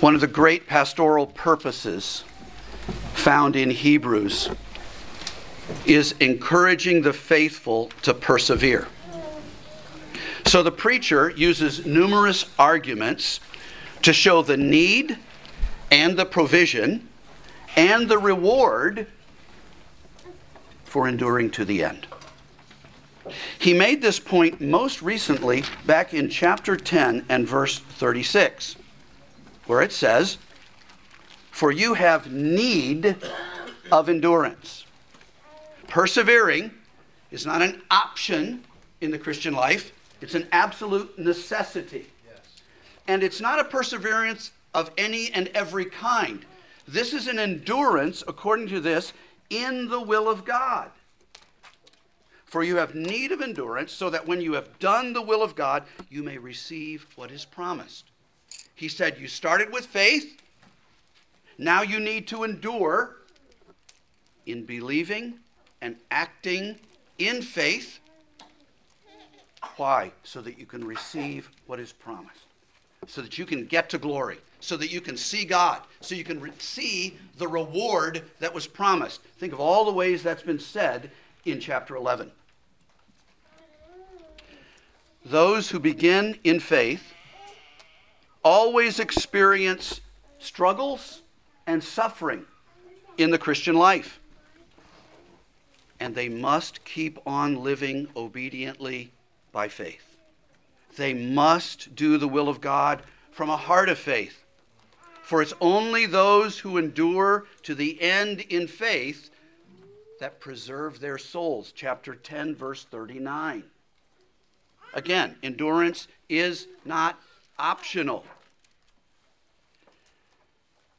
One of the great pastoral purposes found in Hebrews is encouraging the faithful to persevere. So the preacher uses numerous arguments to show the need and the provision and the reward for enduring to the end. He made this point most recently back in chapter 10 and verse 36, where it says, For you have need of endurance. Persevering is not an option in the Christian life, it's an absolute necessity. Yes. And it's not a perseverance of any and every kind. This is an endurance, according to this, in the will of God. For you have need of endurance, so that when you have done the will of God, you may receive what is promised. He said, You started with faith, now you need to endure in believing and acting in faith. Why? So that you can receive what is promised, so that you can get to glory, so that you can see God, so you can re- see the reward that was promised. Think of all the ways that's been said in chapter 11. Those who begin in faith always experience struggles and suffering in the Christian life. And they must keep on living obediently by faith. They must do the will of God from a heart of faith. For it's only those who endure to the end in faith that preserve their souls. Chapter 10, verse 39. Again, endurance is not optional.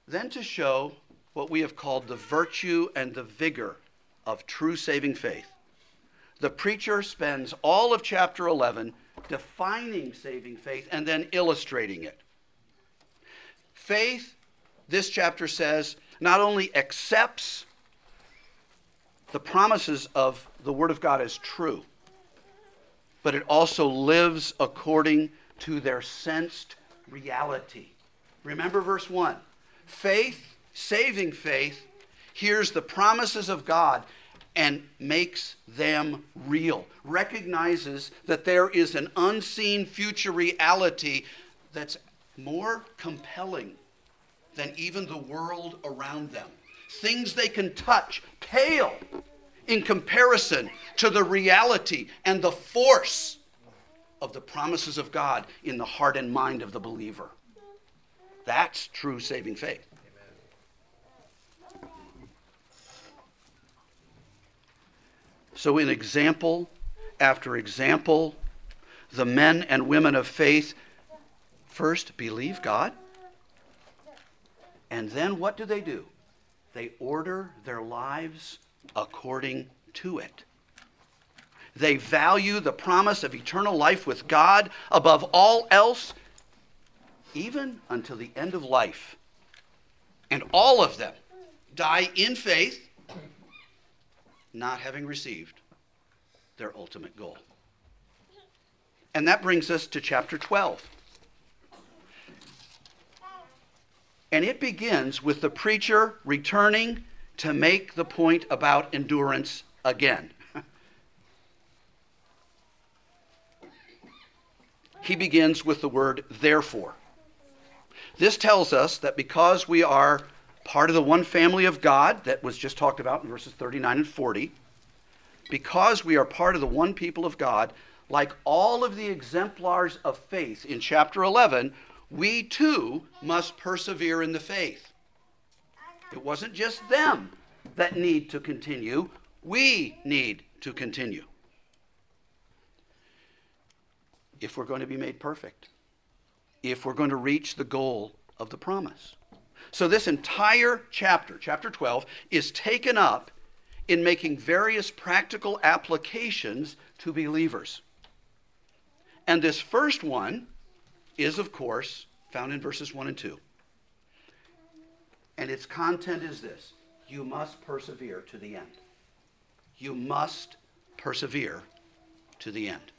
Then to show what we have called the virtue and the vigor of true saving faith, the preacher spends all of chapter 11 defining saving faith and then illustrating it. Faith, this chapter says, not only accepts the promises of the Word of God as true, but it also lives according to their sensed reality. Remember verse 1 faith, saving faith, hears the promises of God and makes them real, recognizes that there is an unseen future reality that's more compelling than even the world around them. Things they can touch pale in comparison to the reality and the force of the promises of God in the heart and mind of the believer. That's true saving faith. So, in example after example, the men and women of faith first believe God, and then what do they do? They order their lives according to it. They value the promise of eternal life with God above all else, even until the end of life. And all of them die in faith, not having received their ultimate goal. And that brings us to chapter 12. And it begins with the preacher returning to make the point about endurance again. he begins with the word therefore. This tells us that because we are part of the one family of God that was just talked about in verses 39 and 40, because we are part of the one people of God, like all of the exemplars of faith in chapter 11, we too must persevere in the faith. It wasn't just them that need to continue, we need to continue. If we're going to be made perfect, if we're going to reach the goal of the promise. So, this entire chapter, chapter 12, is taken up in making various practical applications to believers. And this first one is, of course, found in verses 1 and 2 and its content is this you must persevere to the end. You must persevere to the end.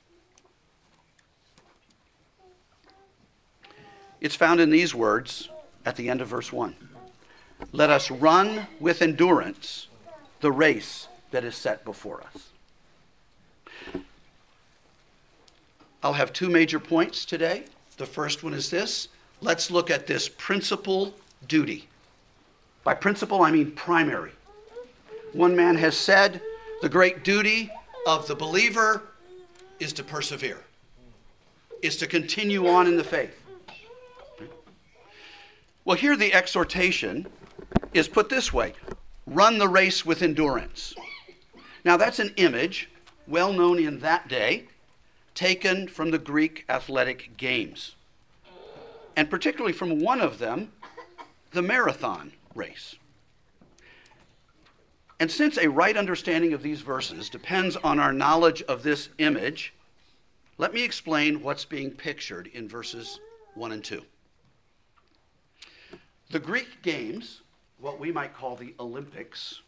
It's found in these words at the end of verse 1. Let us run with endurance the race that is set before us. I'll have two major points today. The first one is this let's look at this principal duty. By principal, I mean primary. One man has said the great duty of the believer is to persevere, is to continue on in the faith. Well, here the exhortation is put this way run the race with endurance. Now, that's an image well known in that day, taken from the Greek athletic games, and particularly from one of them, the marathon race. And since a right understanding of these verses depends on our knowledge of this image, let me explain what's being pictured in verses 1 and 2. The Greek games, what we might call the Olympics,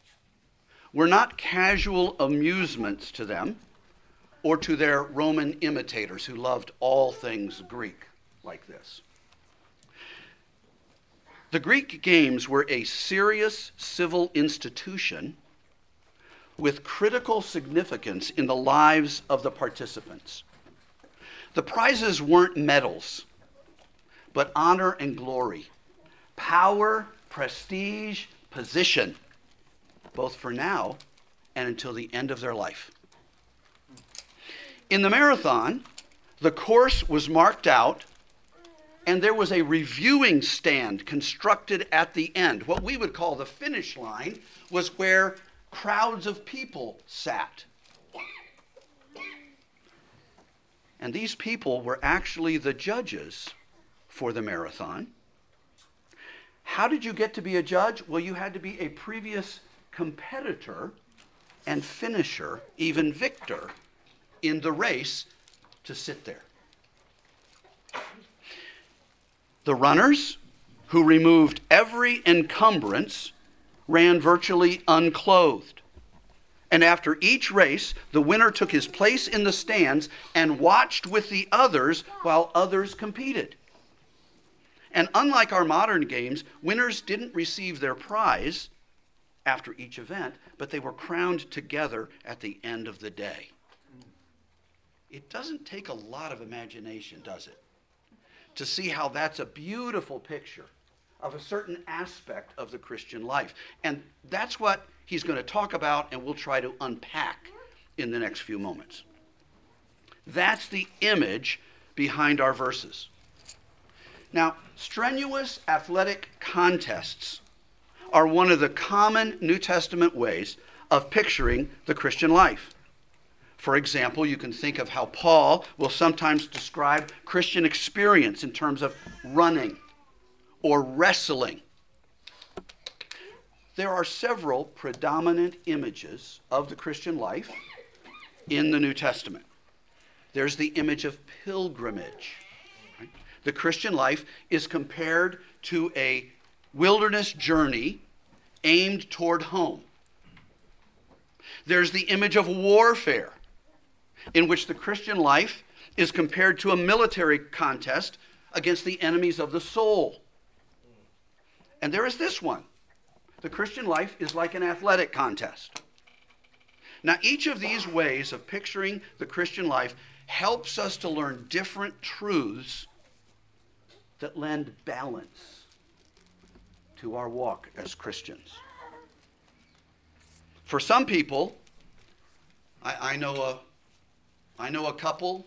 were not casual amusements to them or to their Roman imitators who loved all things Greek like this. The Greek games were a serious civil institution with critical significance in the lives of the participants. The prizes weren't medals, but honor and glory, power, prestige, position, both for now and until the end of their life. In the marathon, the course was marked out and there was a reviewing stand constructed at the end. What we would call the finish line was where crowds of people sat. And these people were actually the judges for the marathon. How did you get to be a judge? Well, you had to be a previous competitor and finisher, even victor, in the race to sit there. The runners, who removed every encumbrance ran virtually unclothed. And after each race, the winner took his place in the stands and watched with the others while others competed. And unlike our modern games, winners didn't receive their prize after each event, but they were crowned together at the end of the day. It doesn't take a lot of imagination, does it? To see how that's a beautiful picture of a certain aspect of the Christian life. And that's what he's going to talk about and we'll try to unpack in the next few moments. That's the image behind our verses. Now, strenuous athletic contests are one of the common New Testament ways of picturing the Christian life. For example, you can think of how Paul will sometimes describe Christian experience in terms of running or wrestling. There are several predominant images of the Christian life in the New Testament. There's the image of pilgrimage. The Christian life is compared to a wilderness journey aimed toward home. There's the image of warfare, in which the Christian life is compared to a military contest against the enemies of the soul. And there is this one the Christian life is like an athletic contest. Now, each of these ways of picturing the Christian life helps us to learn different truths that lend balance to our walk as Christians. For some people, I, I, know a, I know a couple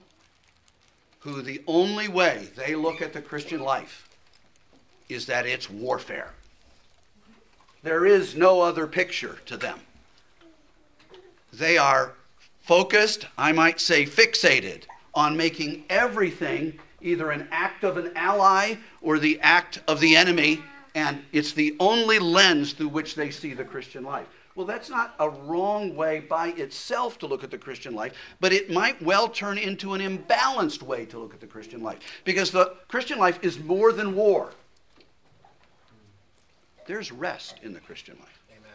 who the only way they look at the Christian life is that it's warfare. There is no other picture to them. They are focused, I might say fixated, on making everything either an act of an ally or the act of the enemy, and it's the only lens through which they see the Christian life. Well, that's not a wrong way by itself to look at the Christian life, but it might well turn into an imbalanced way to look at the Christian life. Because the Christian life is more than war. There's rest in the Christian life. Amen.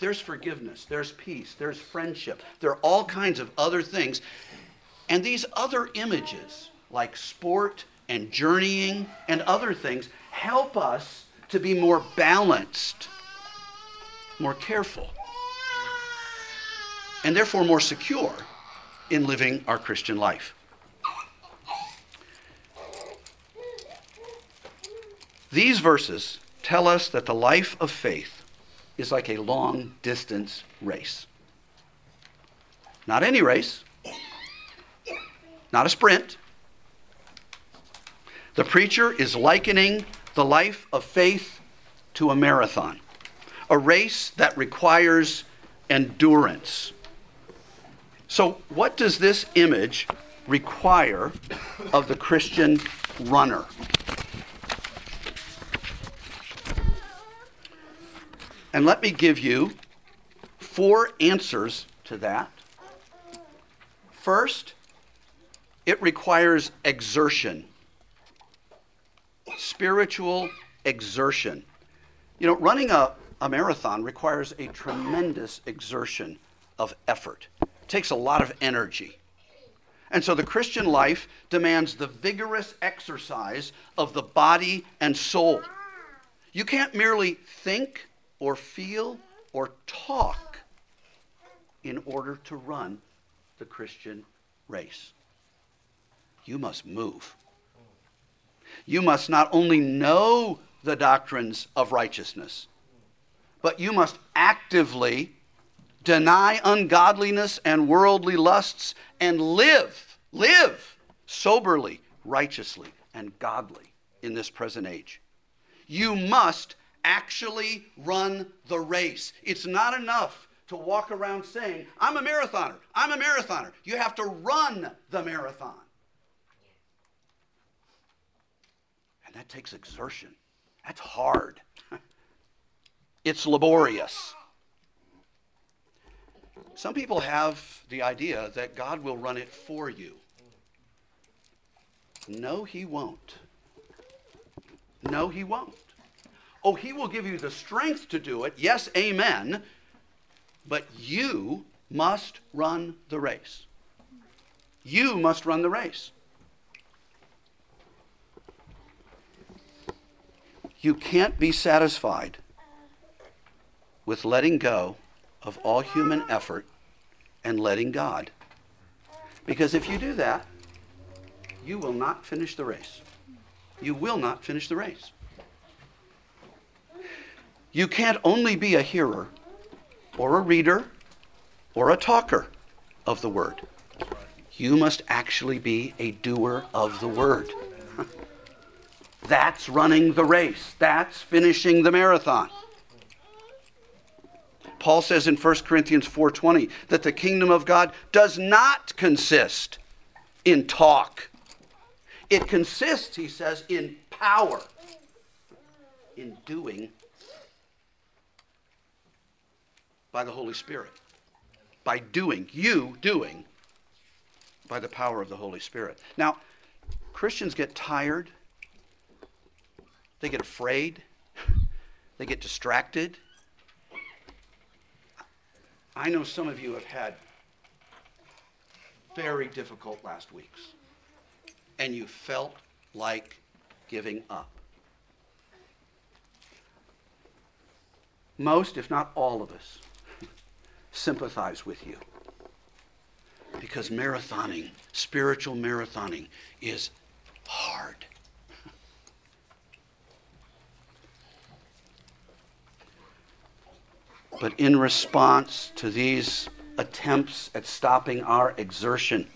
There's forgiveness, there's peace, there's friendship. There are all kinds of other things. And these other images, like sport and journeying and other things, help us to be more balanced, more careful, and therefore more secure in living our Christian life. These verses tell us that the life of faith is like a long distance race. Not any race, not a sprint. The preacher is likening the life of faith to a marathon, a race that requires endurance. So, what does this image require of the Christian runner? And let me give you four answers to that. First, it requires exertion, spiritual exertion. You know, running a, a marathon requires a tremendous exertion of effort, it takes a lot of energy. And so the Christian life demands the vigorous exercise of the body and soul. You can't merely think or feel or talk in order to run the Christian race. You must move. You must not only know the doctrines of righteousness, but you must actively deny ungodliness and worldly lusts and live, live soberly, righteously, and godly in this present age. You must actually run the race. It's not enough to walk around saying, I'm a marathoner, I'm a marathoner. You have to run the marathon. And that takes exertion. That's hard. it's laborious. Some people have the idea that God will run it for you. No, He won't. No, He won't. Oh, He will give you the strength to do it. Yes, amen. But you must run the race. You must run the race. You can't be satisfied with letting go of all human effort and letting God. Because if you do that, you will not finish the race. You will not finish the race. You can't only be a hearer or a reader or a talker of the word. You must actually be a doer of the word. That's running the race. That's finishing the marathon. Paul says in 1 Corinthians 4:20 that the kingdom of God does not consist in talk. It consists, he says, in power, in doing by the Holy Spirit. By doing, you doing by the power of the Holy Spirit. Now, Christians get tired, they get afraid, they get distracted. I know some of you have had very difficult last weeks, and you felt like giving up. Most, if not all of us, sympathize with you. Because marathoning, spiritual marathoning, is hard. But in response to these attempts at stopping our exertion,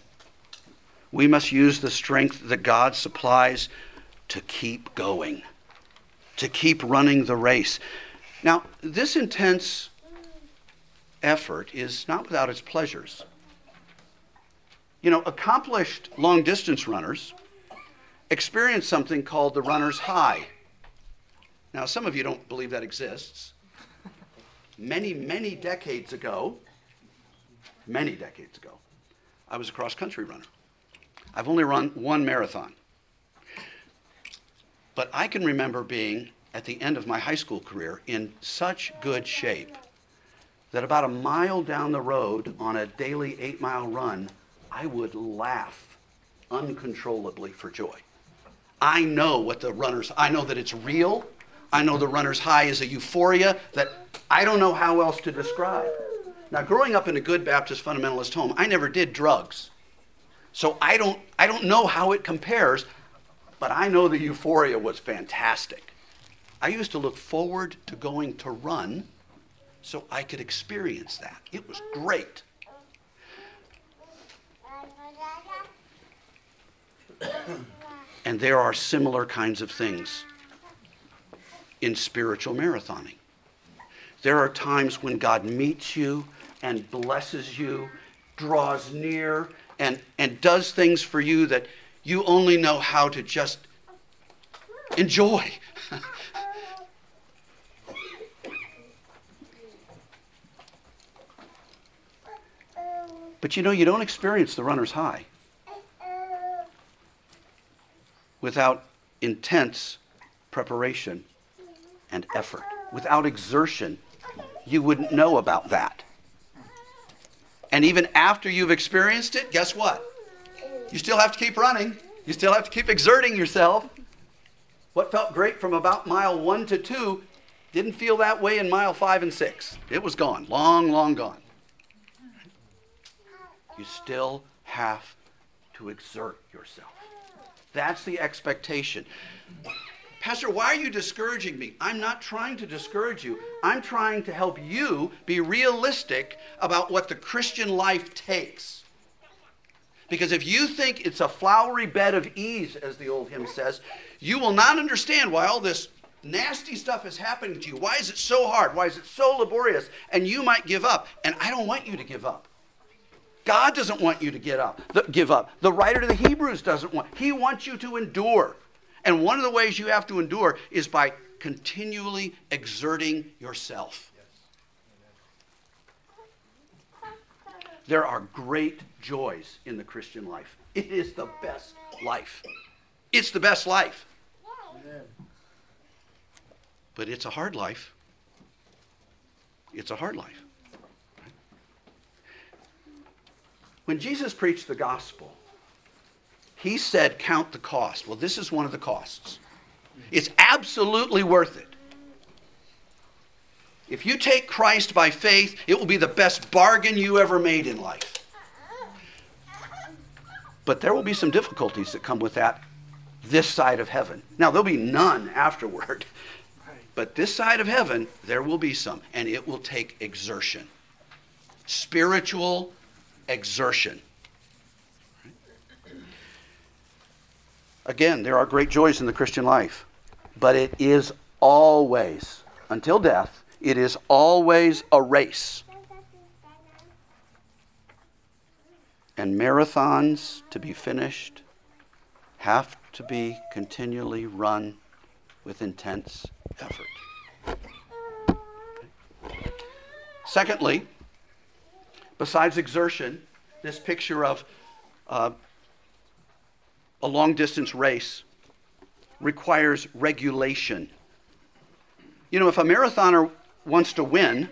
we must use the strength that God supplies to keep going, to keep running the race. Now, this intense effort is not without its pleasures. You know, accomplished long distance runners experience something called the runner's high. Now, some of you don't believe that exists. Many, many decades ago, many decades ago, I was a cross country runner. I've only run one marathon. But I can remember being at the end of my high school career in such good shape that about a mile down the road on a daily eight mile run, I would laugh uncontrollably for joy. I know what the runners, I know that it's real. I know the runner's high is a euphoria that I don't know how else to describe. Now, growing up in a good Baptist fundamentalist home, I never did drugs. So I don't, I don't know how it compares, but I know the euphoria was fantastic. I used to look forward to going to run so I could experience that. It was great. and there are similar kinds of things in spiritual marathoning. There are times when God meets you and blesses you, draws near, and, and does things for you that you only know how to just enjoy. but you know, you don't experience the runner's high without intense preparation and effort. Without exertion, you wouldn't know about that. And even after you've experienced it, guess what? You still have to keep running. You still have to keep exerting yourself. What felt great from about mile one to two didn't feel that way in mile five and six. It was gone, long, long gone. You still have to exert yourself. That's the expectation. Pastor, why are you discouraging me? I'm not trying to discourage you. I'm trying to help you be realistic about what the Christian life takes. Because if you think it's a flowery bed of ease, as the old hymn says, you will not understand why all this nasty stuff is happening to you. Why is it so hard? Why is it so laborious? And you might give up. And I don't want you to give up. God doesn't want you to get up, give up. The writer to the Hebrews doesn't want. He wants you to endure. And one of the ways you have to endure is by continually exerting yourself. There are great joys in the Christian life. It is the best life. It's the best life. But it's a hard life. It's a hard life. When Jesus preached the gospel, he said, Count the cost. Well, this is one of the costs. It's absolutely worth it. If you take Christ by faith, it will be the best bargain you ever made in life. But there will be some difficulties that come with that this side of heaven. Now, there'll be none afterward. But this side of heaven, there will be some, and it will take exertion spiritual exertion. Again, there are great joys in the Christian life, but it is always, until death, it is always a race. And marathons to be finished have to be continually run with intense effort. Secondly, besides exertion, this picture of uh, a long distance race requires regulation. You know, if a marathoner wants to win,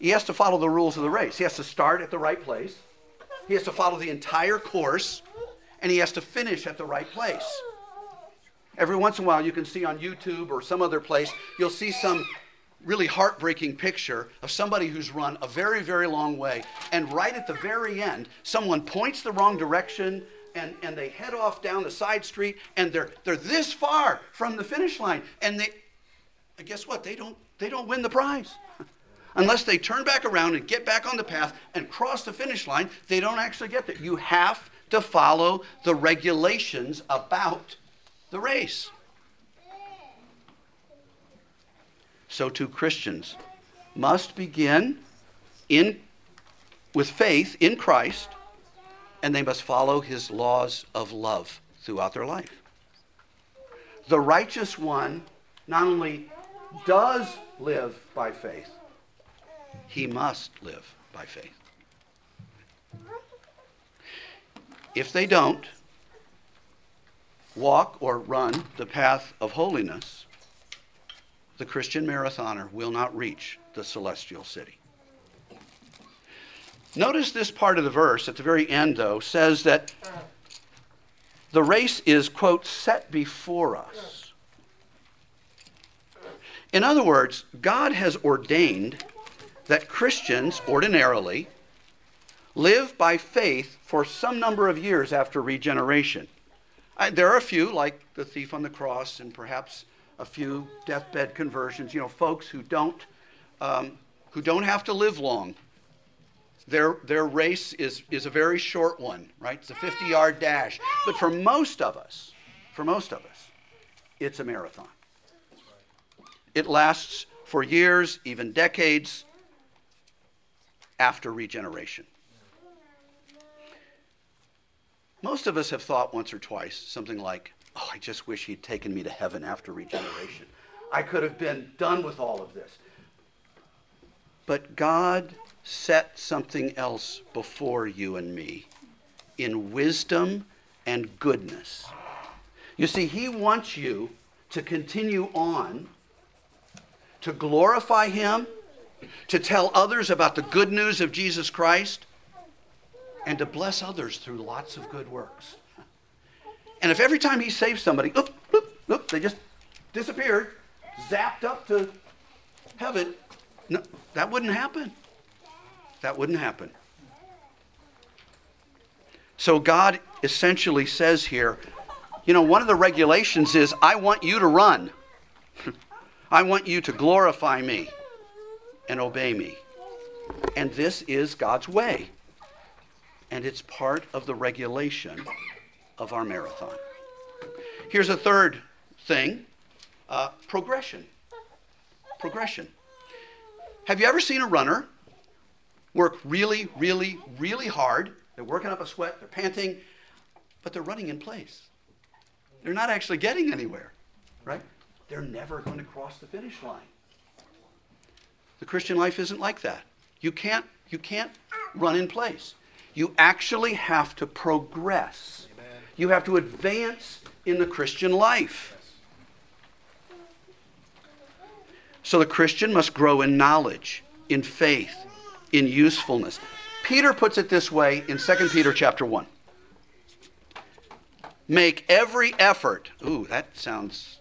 he has to follow the rules of the race. He has to start at the right place, he has to follow the entire course, and he has to finish at the right place. Every once in a while, you can see on YouTube or some other place, you'll see some really heartbreaking picture of somebody who's run a very, very long way, and right at the very end, someone points the wrong direction and, and they head off down the side street and they're, they're this far from the finish line. And they, guess what? They don't, they don't win the prize. Unless they turn back around and get back on the path and cross the finish line, they don't actually get there. You have to follow the regulations about the race. So too Christians must begin in, with faith in Christ and they must follow his laws of love throughout their life. The righteous one not only does live by faith, he must live by faith. If they don't walk or run the path of holiness, the Christian marathoner will not reach the celestial city. Notice this part of the verse at the very end, though, says that The race is, quote, set before us. In other words, God has ordained that Christians ordinarily live by faith for some number of years after regeneration. There are a few, like the thief on the cross, and perhaps a few deathbed conversions. You know, folks who don't um, who don't have to live long. Their their race is is a very short one, right? It's a 50-yard dash. But for most of us, for most of us, it's a marathon. It lasts for years, even decades after regeneration. Most of us have thought once or twice something like, oh, I just wish he'd taken me to heaven after regeneration. I could have been done with all of this. But God set something else before you and me in wisdom and goodness. You see, He wants you to continue on, to glorify Him, to tell others about the good news of Jesus Christ, and to bless others through lots of good works. And if every time he saves somebody, oop, oop, oop, they just disappeared, zapped up to heaven, no, that wouldn't happen. That wouldn't happen. So God essentially says here, you know, one of the regulations is I want you to run. I want you to glorify me and obey me. And this is God's way and it's part of the regulation of our marathon. Here's a third thing uh, progression. Progression. Have you ever seen a runner work really, really, really hard? They're working up a sweat, they're panting, but they're running in place. They're not actually getting anywhere, right? They're never going to cross the finish line. The Christian life isn't like that. You can't, you can't run in place. You actually have to progress. Amen. You have to advance in the Christian life. So the Christian must grow in knowledge, in faith, in usefulness. Peter puts it this way in 2 Peter chapter 1. Make every effort. Ooh, that sounds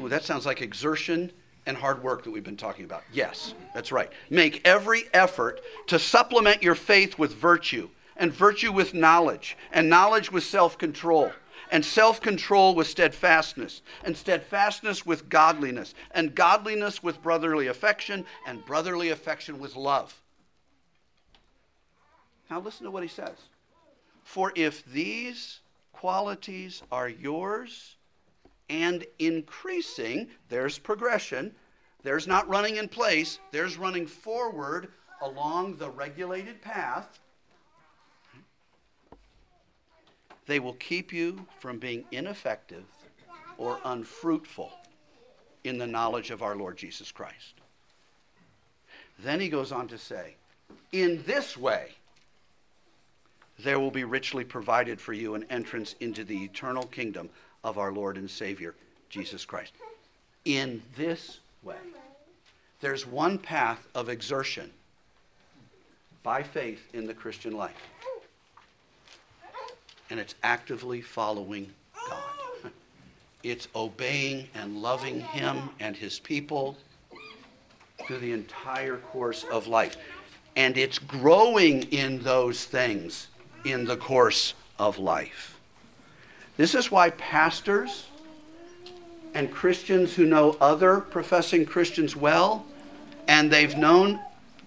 Ooh, that sounds like exertion and hard work that we've been talking about. Yes, that's right. Make every effort to supplement your faith with virtue, and virtue with knowledge, and knowledge with self control, and self control with steadfastness, and steadfastness with godliness, and godliness with brotherly affection, and brotherly affection with love. Now, listen to what he says. For if these qualities are yours, and increasing. There's progression. There's not running in place, there's running forward along the regulated path. They will keep you from being ineffective or unfruitful in the knowledge of our Lord Jesus Christ. Then he goes on to say, In this way, there will be richly provided for you an entrance into the eternal kingdom of our Lord and Savior, Jesus Christ. In this way, there's one path of exertion by faith in the Christian life, and it's actively following God. It's obeying and loving Him and His people through the entire course of life. And it's growing in those things in the course of life. This is why pastors and Christians who know other professing Christians well, and they've known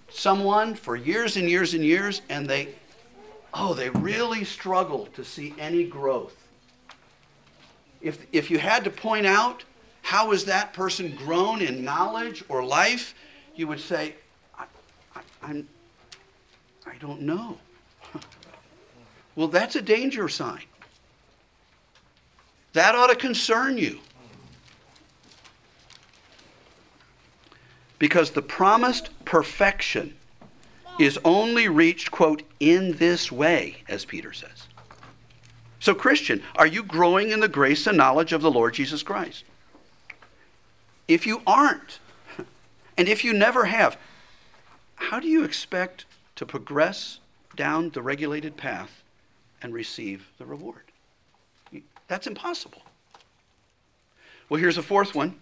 someone for years and years and years, and they, oh, they really struggle to see any growth. If, if you had to point out how is that person grown in knowledge or life, you would say, I, I, I'm, I don't know. well, that's a danger sign. That ought to concern you. Because the promised perfection is only reached, quote, in this way, as Peter says. So, Christian, are you growing in the grace and knowledge of the Lord Jesus Christ? If you aren't, and if you never have, how do you expect to progress down the regulated path and receive the reward? That's impossible. Well, here's a fourth one,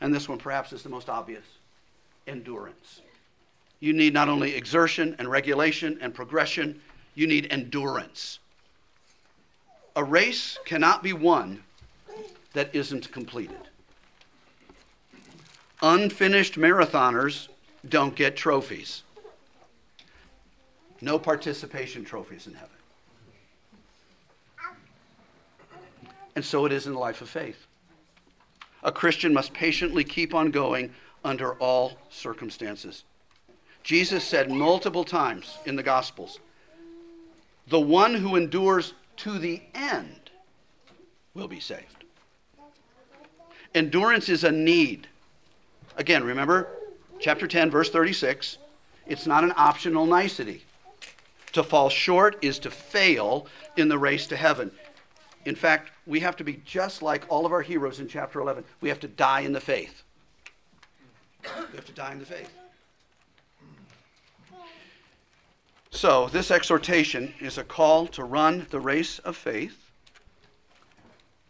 and this one perhaps is the most obvious endurance. You need not only exertion and regulation and progression, you need endurance. A race cannot be won that isn't completed. Unfinished marathoners don't get trophies. No participation trophies in heaven. And so it is in the life of faith. A Christian must patiently keep on going under all circumstances. Jesus said multiple times in the Gospels, the one who endures to the end will be saved. Endurance is a need. Again, remember chapter 10, verse 36. It's not an optional nicety. To fall short is to fail in the race to heaven. In fact, we have to be just like all of our heroes in chapter 11. We have to die in the faith. We have to die in the faith. So, this exhortation is a call to run the race of faith,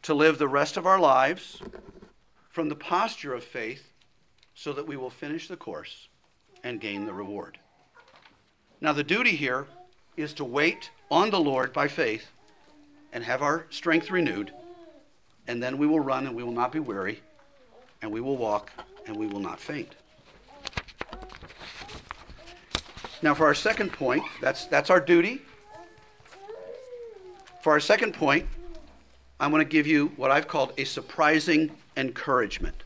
to live the rest of our lives from the posture of faith, so that we will finish the course and gain the reward. Now, the duty here is to wait on the Lord by faith and have our strength renewed, and then we will run and we will not be weary, and we will walk and we will not faint. Now, for our second point, that's, that's our duty. For our second point, I'm going to give you what I've called a surprising encouragement.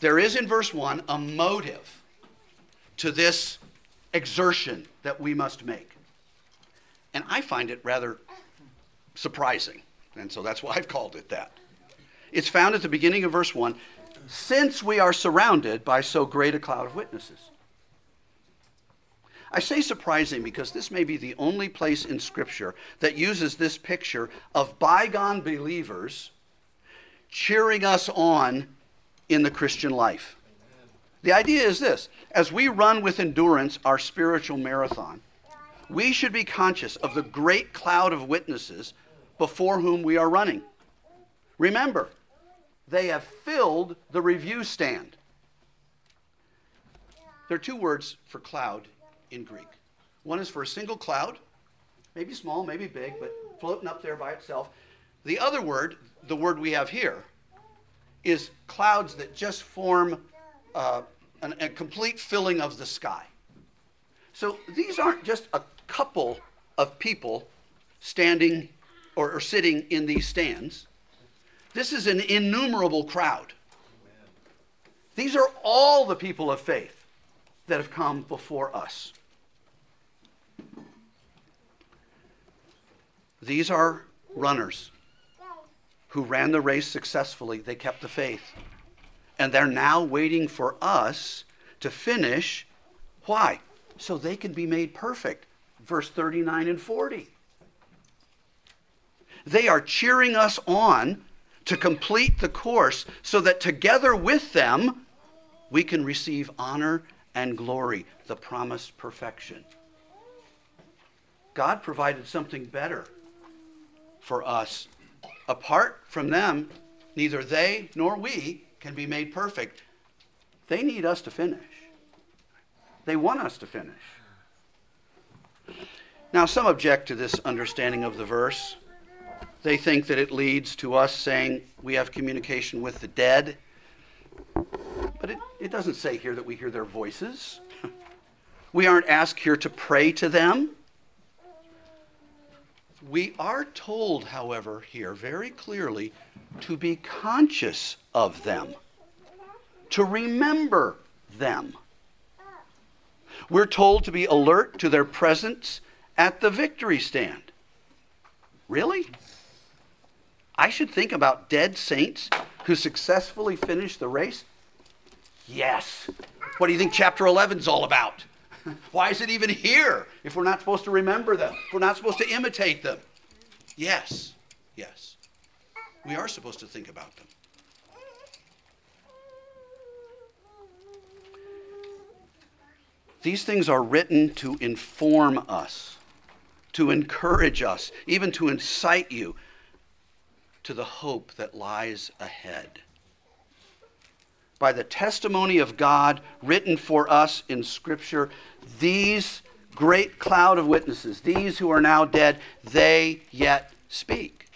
There is in verse 1 a motive to this exertion that we must make. And I find it rather surprising. And so that's why I've called it that. It's found at the beginning of verse 1 since we are surrounded by so great a cloud of witnesses. I say surprising because this may be the only place in Scripture that uses this picture of bygone believers cheering us on in the Christian life. The idea is this as we run with endurance our spiritual marathon, we should be conscious of the great cloud of witnesses before whom we are running. Remember, they have filled the review stand. There are two words for cloud in Greek. One is for a single cloud, maybe small, maybe big, but floating up there by itself. The other word, the word we have here, is clouds that just form uh, an, a complete filling of the sky. So these aren't just a couple of people standing or, or sitting in these stands. This is an innumerable crowd. These are all the people of faith that have come before us. These are runners who ran the race successfully. They kept the faith. And they're now waiting for us to finish. Why? So they can be made perfect. Verse 39 and 40. They are cheering us on to complete the course so that together with them we can receive honor and glory, the promised perfection. God provided something better for us. Apart from them, neither they nor we can be made perfect. They need us to finish. They want us to finish. Now, some object to this understanding of the verse. They think that it leads to us saying we have communication with the dead. But it, it doesn't say here that we hear their voices. we aren't asked here to pray to them. We are told, however, here very clearly to be conscious of them, to remember them. We're told to be alert to their presence at the victory stand. Really? I should think about dead saints who successfully finished the race? Yes. What do you think chapter 11 is all about? Why is it even here if we're not supposed to remember them? If we're not supposed to imitate them? Yes, yes. We are supposed to think about them. These things are written to inform us, to encourage us, even to incite you. to the hope that lies ahead. By the testimony of God written for us in Scripture, these great cloud of witnesses, these who are now dead, they yet speak.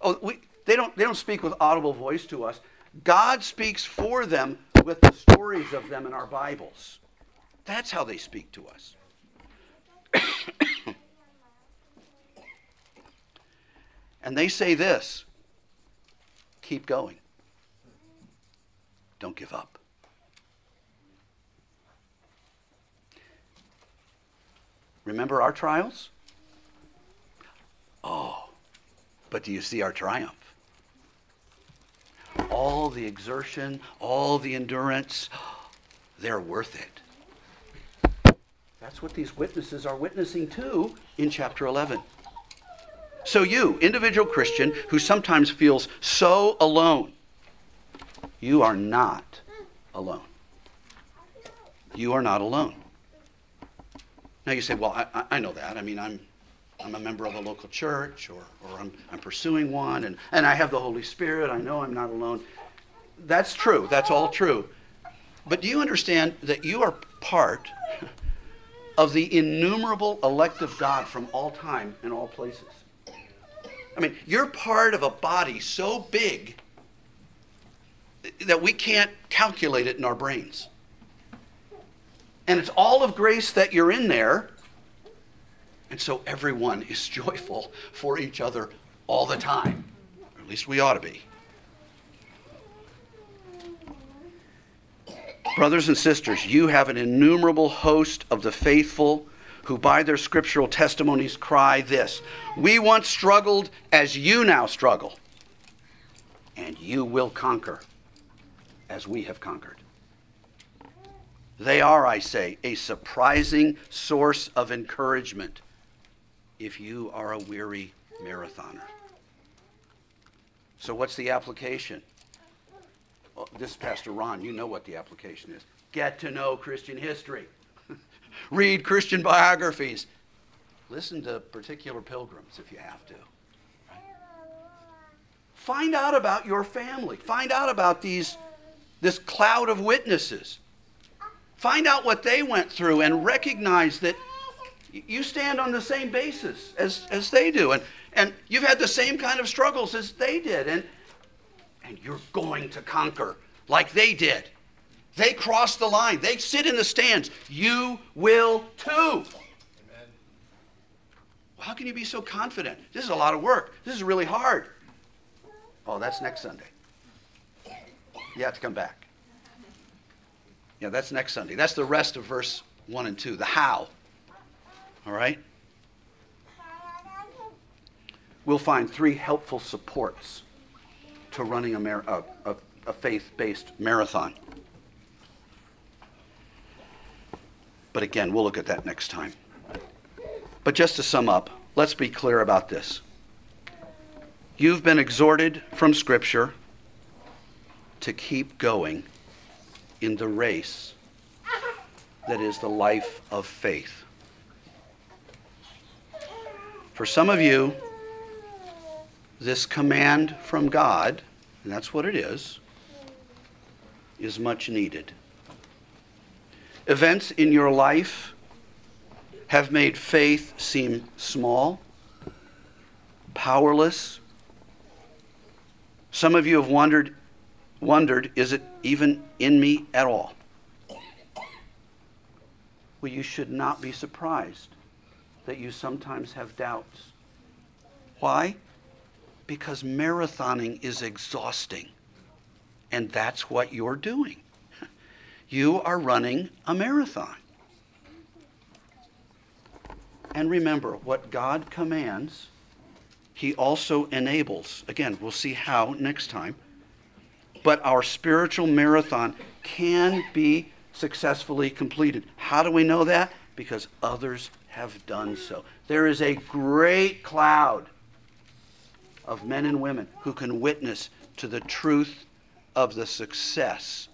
Oh, we, they, don't, they don't speak with audible voice to us. God speaks for them with the stories of them in our Bibles. That's how they speak to us. and they say this keep going, don't give up. Remember our trials? Oh, but do you see our triumph? All the exertion, all the endurance, they're worth it. That's what these witnesses are witnessing to in chapter 11. So, you, individual Christian who sometimes feels so alone, you are not alone. You are not alone. Now you say, well, I, I know that. I mean, I'm, I'm a member of a local church or, or I'm, I'm pursuing one and, and I have the Holy Spirit. I know I'm not alone. That's true. That's all true. But do you understand that you are part of the innumerable elect of God from all time and all places? I mean, you're part of a body so big that we can't calculate it in our brains. And it's all of grace that you're in there. And so everyone is joyful for each other all the time. Or at least we ought to be. Brothers and sisters, you have an innumerable host of the faithful who by their scriptural testimonies cry this We once struggled as you now struggle, and you will conquer as we have conquered. They are, I say, a surprising source of encouragement if you are a weary marathoner. So, what's the application? Well, this Pastor Ron, you know what the application is. Get to know Christian history, read Christian biographies, listen to particular pilgrims if you have to. Find out about your family. Find out about these, this cloud of witnesses. Find out what they went through and recognize that you stand on the same basis as, as they do. And, and you've had the same kind of struggles as they did. And, and you're going to conquer like they did. They cross the line, they sit in the stands. You will too. How can you be so confident? This is a lot of work. This is really hard. Oh, that's next Sunday. You have to come back. Yeah, that's next Sunday. That's the rest of verse 1 and 2, the how. All right? We'll find three helpful supports to running a, mar- a, a, a faith based marathon. But again, we'll look at that next time. But just to sum up, let's be clear about this. You've been exhorted from Scripture to keep going in the race that is the life of faith. For some of you, this command from God, and that's what it is, is much needed. Events in your life have made faith seem small, powerless. Some of you have wondered wondered, is it even in me at all? Well, you should not be surprised that you sometimes have doubts. Why? Because marathoning is exhausting. And that's what you're doing. You are running a marathon. And remember, what God commands, He also enables. Again, we'll see how next time but our spiritual marathon can be successfully completed. How do we know that? Because others have done so. There is a great cloud of men and women who can witness to the truth of the success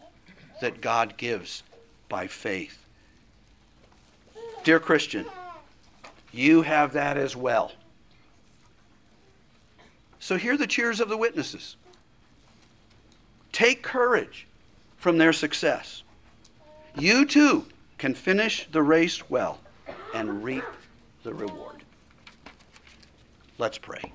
that God gives by faith. Dear Christian, you have that as well. So hear the cheers of the witnesses. Take courage from their success. You too can finish the race well and reap the reward. Let's pray.